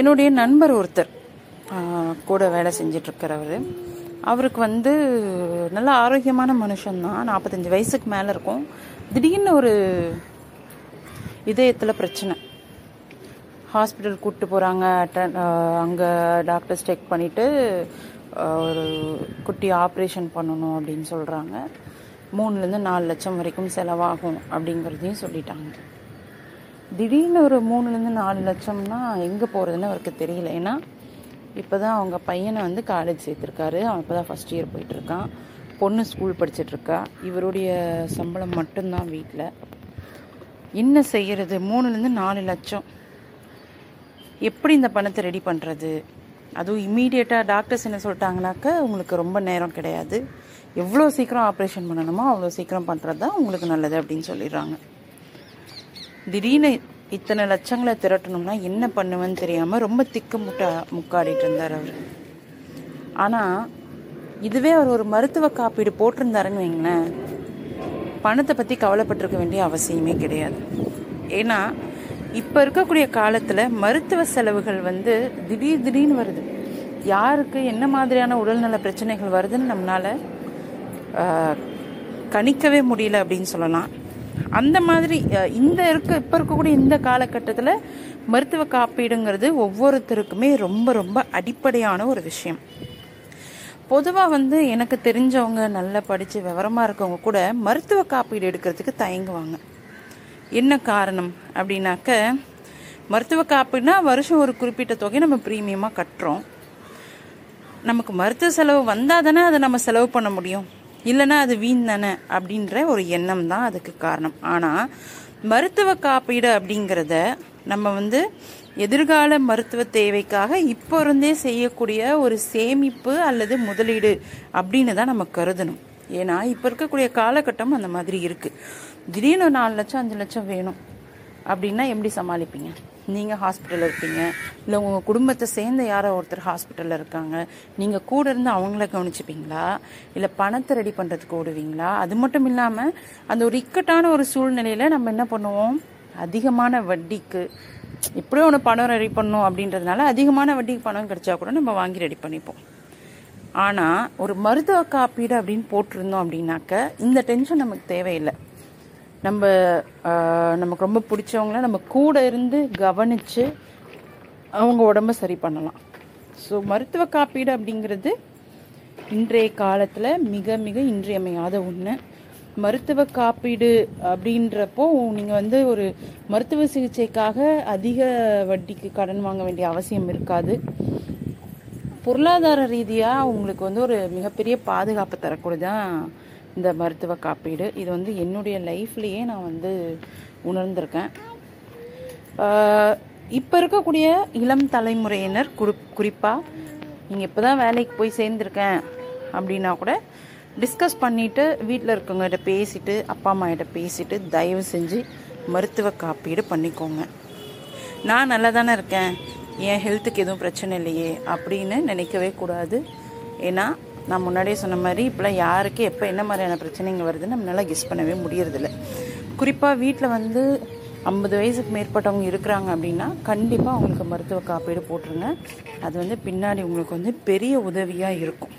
என்னுடைய நண்பர் ஒருத்தர் கூட வேலை செஞ்சிட்ருக்கிறவர் அவருக்கு வந்து நல்ல ஆரோக்கியமான மனுஷன்தான். நாற்பத்தஞ்சு வயசுக்கு மேலே இருக்கும். திடீர்னு ஒரு இதயத்தில் பிரச்சனை. ஹாஸ்பிட்டல் கூப்பிட்டு போகிறாங்க அங்கே டாக்டர்ஸ் செக் பண்ணிவிட்டு ஒரு குட்டி ஆப்ரேஷன் பண்ணணும் அப்படின்னு சொல்கிறாங்க மூணுலேருந்து நாலு லட்சம் வரைக்கும் செலவாகும் அப்படிங்கிறதையும் சொல்லிட்டாங்க. திடீர்னு ஒரு மூணுலேருந்து நாலு லட்சம்னா எங்கே போகிறதுன்னு அவருக்கு தெரியல. ஏன்னா இப்போ தான் அவங்க பையனை வந்து காலேஜ் சேர்த்துருக்காரு. அவன் இப்போ தான் ஃபஸ்ட் இயர் போயிட்டுருக்கான். பொண்ணு ஸ்கூல் படிச்சிட்ருக்கா இவருடைய சம்பளம் மட்டும்தான் வீட்டில் என்ன செய்கிறது மூணுலேருந்து நாலு லட்சம். எப்படி இந்த பணத்தை ரெடி பண்ணுறது அதுவும் இம்மீடியட்டாக டாக்டர்ஸ் என்ன சொல்லிட்டாங்கனாக்கா உங்களுக்கு ரொம்ப நேரம் கிடையாது. எவ்வளோ சீக்கிரம் ஆப்ரேஷன் பண்ணணுமோ அவ்வளோ சீக்கிரம் பண்ணுறது தான் உங்களுக்கு நல்லது அப்படின்னு சொல்லிடுறாங்க. திடீர்னு இத்தனை லட்சங்களை திரட்டணும்னா என்ன பண்ணுவேன்னு தெரியாமல் ரொம்ப திக்கு முட்டா முக்காடிட்டு இருந்தார் அவர். ஆனால் இதுவே அவர் ஒரு மருத்துவ காப்பீடு போட்டிருந்தாருன்னு வைங்களேன். பணத்தை பற்றி கவலைப்பட்டிருக்க வேண்டிய அவசியமே கிடையாது. ஏன்னா இப்போ இருக்கக்கூடிய காலத்தில் மருத்துவ செலவுகள் வந்து திடீர் திடீர்னு வருது. யாருக்கு என்ன மாதிரியான உடல்நல பிரச்சனைகள் வருதுன்னு நம்மளால கணிக்கவே முடியல அப்படின்னு சொல்லலாம். அந்த மாதிரி இந்த இருக்க இப்போ இருக்கக்கூடிய இந்த காலகட்டத்தில் மருத்துவ காப்பீடுங்கிறது ஒவ்வொருத்தருக்குமே ரொம்ப ரொம்ப அடிப்படையான ஒரு விஷயம். பொதுவாக வந்து எனக்கு தெரிஞ்சவங்க நல்லா படித்து விவரமாக இருக்கவங்க கூட மருத்துவ காப்பீடு எடுக்கிறதுக்கு தயங்குவாங்க. என்ன காரணம் அப்படின்னாக்க மருத்துவ காப்பீடுனா வருஷம் ஒரு குறிப்பிட்ட தொகை நம்ம ப்ரீமியமாக கட்டுறோம். நமக்கு மருத்துவ செலவு வந்தால் தானே அதை நம்ம செலவு பண்ண முடியும். இல்லைன்னா அது வீண் தானே அப்படின்ற ஒரு எண்ணம் தான் அதுக்கு காரணம். ஆனால் மருத்துவ காப்பீடு அப்படிங்கிறத நம்ம வந்து எதிர்கால மருத்துவ தேவைக்காக இப்போ இருந்தே செய்யக்கூடிய ஒரு சேமிப்பு அல்லது முதலீடு அப்படின்னு தான் நம்ம கருதணும். ஏன்னா இப்போ இருக்கக்கூடிய காலகட்டம் அந்த மாதிரி இருக்குது திடீர்னு ஒரு நாலு லட்சம் அஞ்சு லட்சம் வேணும் அப்படின்னா எப்படி சமாளிப்பீங்க? நீங்கள் ஹாஸ்பிட்டலில் இருப்பீங்க இல்லை உங்கள் குடும்பத்தை சேர்ந்த யாரோ ஒருத்தர் ஹாஸ்பிட்டலில் இருக்காங்க. நீங்கள் கூட இருந்து அவங்கள கவனிச்சுப்பீங்களா? இல்லை பணத்தை ரெடி பண்ணுறதுக்கு ஓடுவீங்களா? அது மட்டும் இல்லாமல் அந்த ஒரு இக்கட்டான ஒரு சூழ்நிலையில் நம்ம என்ன பண்ணுவோம்? அதிகமான வட்டிக்கு எப்படியோ ஒன்று பணம் ரெடி பண்ணும் அப்படின்றதுனால அதிகமான வட்டிக்கு பணம் கிடைச்சா கூட நம்ம வாங்கி ரெடி பண்ணிப்போம். ஆனால் ஒரு மருத்துவ காப்பீடு அப்படின்னு போட்டிருந்தோம் அப்படின்னாக்க இந்த டென்ஷன் நமக்கு தேவையில்லை. நம்ம நமக்கு ரொம்ப பிடிச்சவங்கள நம்ம கூட இருந்து கவனித்து அவங்க உடம்ப சரி பண்ணலாம். ஸோ மருத்துவ காப்பீடு அப்படிங்கிறது இன்றைய காலத்தில் மிக மிக இன்றியமையாத ஒன்று மருத்துவ காப்பீடு அப்படின்றப்போ நீங்கள் வந்து ஒரு மருத்துவ சிகிச்சைக்காக அதிக வட்டிக்கு கடன் வாங்க வேண்டிய அவசியம் இருக்காது. பொருளாதார ரீதியாக உங்களுக்கு வந்து ஒரு மிகப்பெரிய பாதுகாப்பு தரக்கூடியதான் இந்த மருத்துவ காப்பீடு. இது வந்து என்னுடைய லைஃப்லேயே நான் வந்து உணர்ந்திருக்கேன். இப்போ இருக்கக்கூடிய இளம் தலைமுறையினர் குறி குறிப்பாக நீங்கள் இப்போ தான் வேலைக்கு போய் சேர்ந்துருக்கேன் அப்படின்னா கூட டிஸ்கஸ் பண்ணிவிட்டு வீட்டில் இருக்கவங்ககிட்ட பேசிவிட்டு அப்பா அம்மா கிட்ட தயவு செஞ்சு மருத்துவ காப்பீடு பண்ணிக்கோங்க. நான் நல்லா தானே இருக்கேன். என் ஹெல்த்துக்கு எதுவும் பிரச்சனை இல்லையே அப்படின்னு நினைக்கவே கூடாது. ஏன்னா நான் முன்னாடியே சொன்ன மாதிரி இப்போலாம் யாருக்கு எப்போ என்ன மாதிரியான பிரச்சனைங்க வருதுன்னு நம்மளால கெஸ் பண்ணவே முடியறதில்ல. குறிப்பாக வீட்டில் வந்து ஐம்பது வயசுக்கு மேற்பட்டவங்க இருக்கிறாங்க அப்படின்னா கண்டிப்பாக அவங்களுக்கு மருத்துவ காப்பீடு போட்டுருங்க. அது வந்து பின்னாடி உங்களுக்கு வந்து பெரிய உதவியாக இருக்கும்.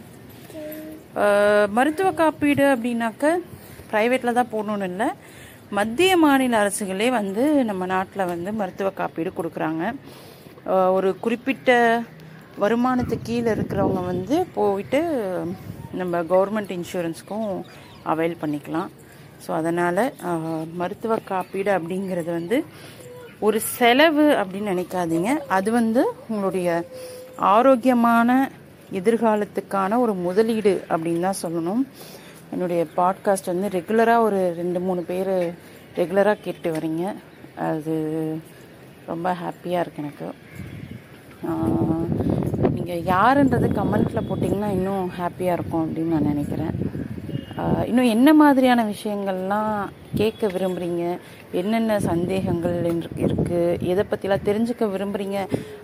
மருத்துவ காப்பீடு அப்படின்னாக்க ப்ரைவேட்டில் தான் போகணுன்னு இல்லை. மத்திய மாநில அரசுகளே வந்து நம்ம நாட்டில் வந்து மருத்துவ காப்பீடு கொடுக்குறாங்க. ஒரு குறிப்பிட்ட வருமானத்துக்கு கீழே இருக்கிறவங்க வந்து போயிட்டு நம்ம கவர்மெண்ட் இன்சூரன்ஸ்க்கும் அவைல் பண்ணிக்கலாம். ஸோ அதனால் மருத்துவ காப்பீடு அப்படிங்கிறது வந்து ஒரு செலவு அப்படின்னு நினைக்காதீங்க. அது வந்து உங்களுடைய ஆரோக்கியமான எதிர்காலத்துக்கான ஒரு முதலீடு அப்படின்னு தான் சொல்லணும். என்னுடைய பாட்காஸ்ட் வந்து ரெகுலராக ஒரு ரெண்டு மூணு பேர் ரெகுலராக கேட்டு வரீங்க. அது ரொம்ப ஹாப்பியாக இருக்கு எனக்கு. நீங்கள் யாருன்றது கமெண்ட்டில் போட்டிங்கன்னா இன்னும் ஹாப்பியாக இருக்கும் அப்படின்னு நான் நினைக்கிறேன். இன்னும் என்ன மாதிரியான விஷயங்கள்லாம் கேட்க விரும்புகிறீங்க என்னென்ன சந்தேகங்கள் இருக்குது எதை பற்றிலாம் தெரிஞ்சுக்க விரும்புகிறீங்க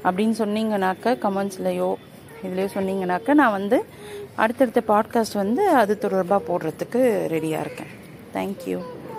அப்படின்னு சொன்னீங்கனாக்க கமெண்ட்ஸ்லையோ இதுலேயோ சொன்னீங்கனாக்க நான் வந்து அடுத்தடுத்த பாட்காஸ்ட் வந்து அது தொடர்பாக போடுறதுக்கு ரெடியாக இருக்கேன். தேங்க்யூ